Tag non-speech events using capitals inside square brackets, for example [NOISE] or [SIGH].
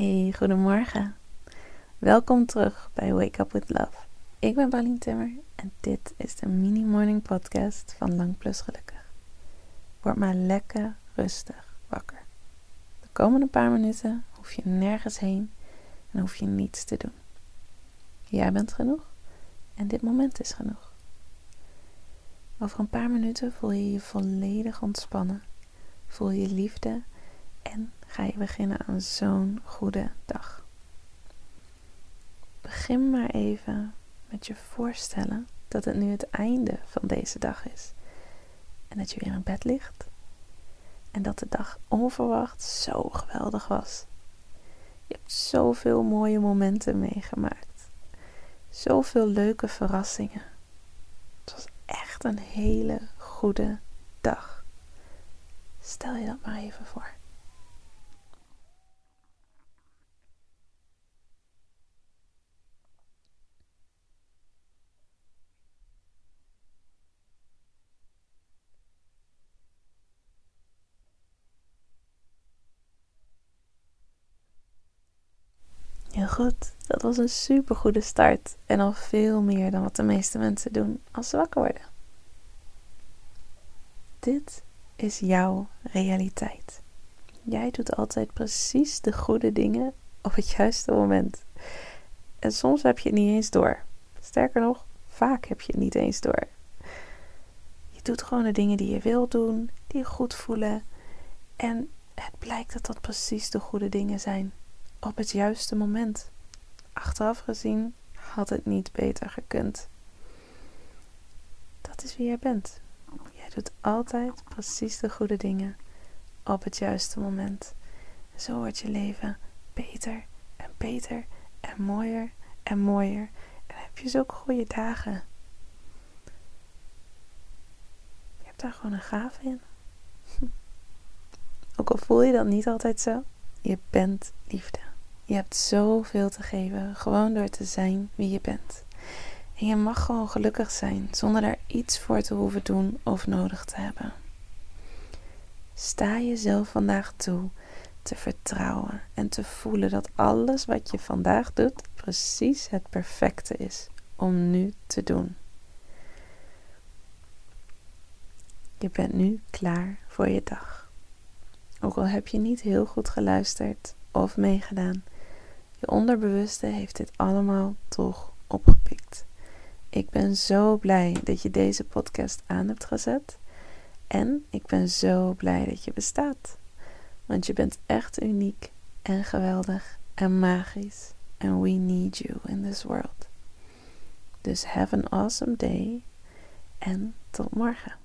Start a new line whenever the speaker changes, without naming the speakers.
Hey, goedemorgen. Welkom terug bij Wake Up With Love. Ik ben Pauline Timmer en dit is de mini morning podcast van Lang Plus Gelukkig. Word maar lekker rustig wakker. De komende paar minuten hoef je nergens heen en hoef je niets te doen. Jij bent genoeg en dit moment is genoeg. Over een paar minuten voel je je volledig ontspannen. Voel je liefde en ga je beginnen aan zo'n goede dag. Begin maar even met je voorstellen dat het nu het einde van deze dag is. En dat je weer in bed ligt. En dat de dag onverwacht zo geweldig was. Je hebt zoveel mooie momenten meegemaakt. Zoveel leuke verrassingen. Het was echt een hele goede dag. Stel je dat maar even voor. Heel goed, dat was een super goede start en al veel meer dan wat de meeste mensen doen als ze wakker worden. Dit is jouw realiteit. Jij doet altijd precies de goede dingen op het juiste moment. En soms heb je het niet eens door. Sterker nog, vaak heb je het niet eens door. Je doet gewoon de dingen die je wilt doen, die je goed voelen. En het blijkt dat dat precies de goede dingen zijn op het juiste moment. Achteraf gezien had het niet beter gekund. Dat is wie jij bent. Jij doet altijd precies de goede dingen op het juiste moment. Zo wordt je leven beter en beter en mooier en mooier. En heb je zulke goede dagen. Je hebt daar gewoon een gave in. [LAUGHS] Ook al voel je dat niet altijd zo, je bent liefde. Je hebt zoveel te geven, gewoon door te zijn wie je bent. En je mag gewoon gelukkig zijn, zonder daar iets voor te hoeven doen of nodig te hebben. Sta jezelf vandaag toe te vertrouwen en te voelen dat alles wat je vandaag doet precies het perfecte is om nu te doen. Je bent nu klaar voor je dag. Ook al heb je niet heel goed geluisterd of meegedaan, je onderbewuste heeft dit allemaal toch opgepikt. Ik ben zo blij dat je deze podcast aan hebt gezet. En ik ben zo blij dat je bestaat. Want je bent echt uniek en geweldig en magisch. And we need you in this world. Dus have an awesome day en tot morgen.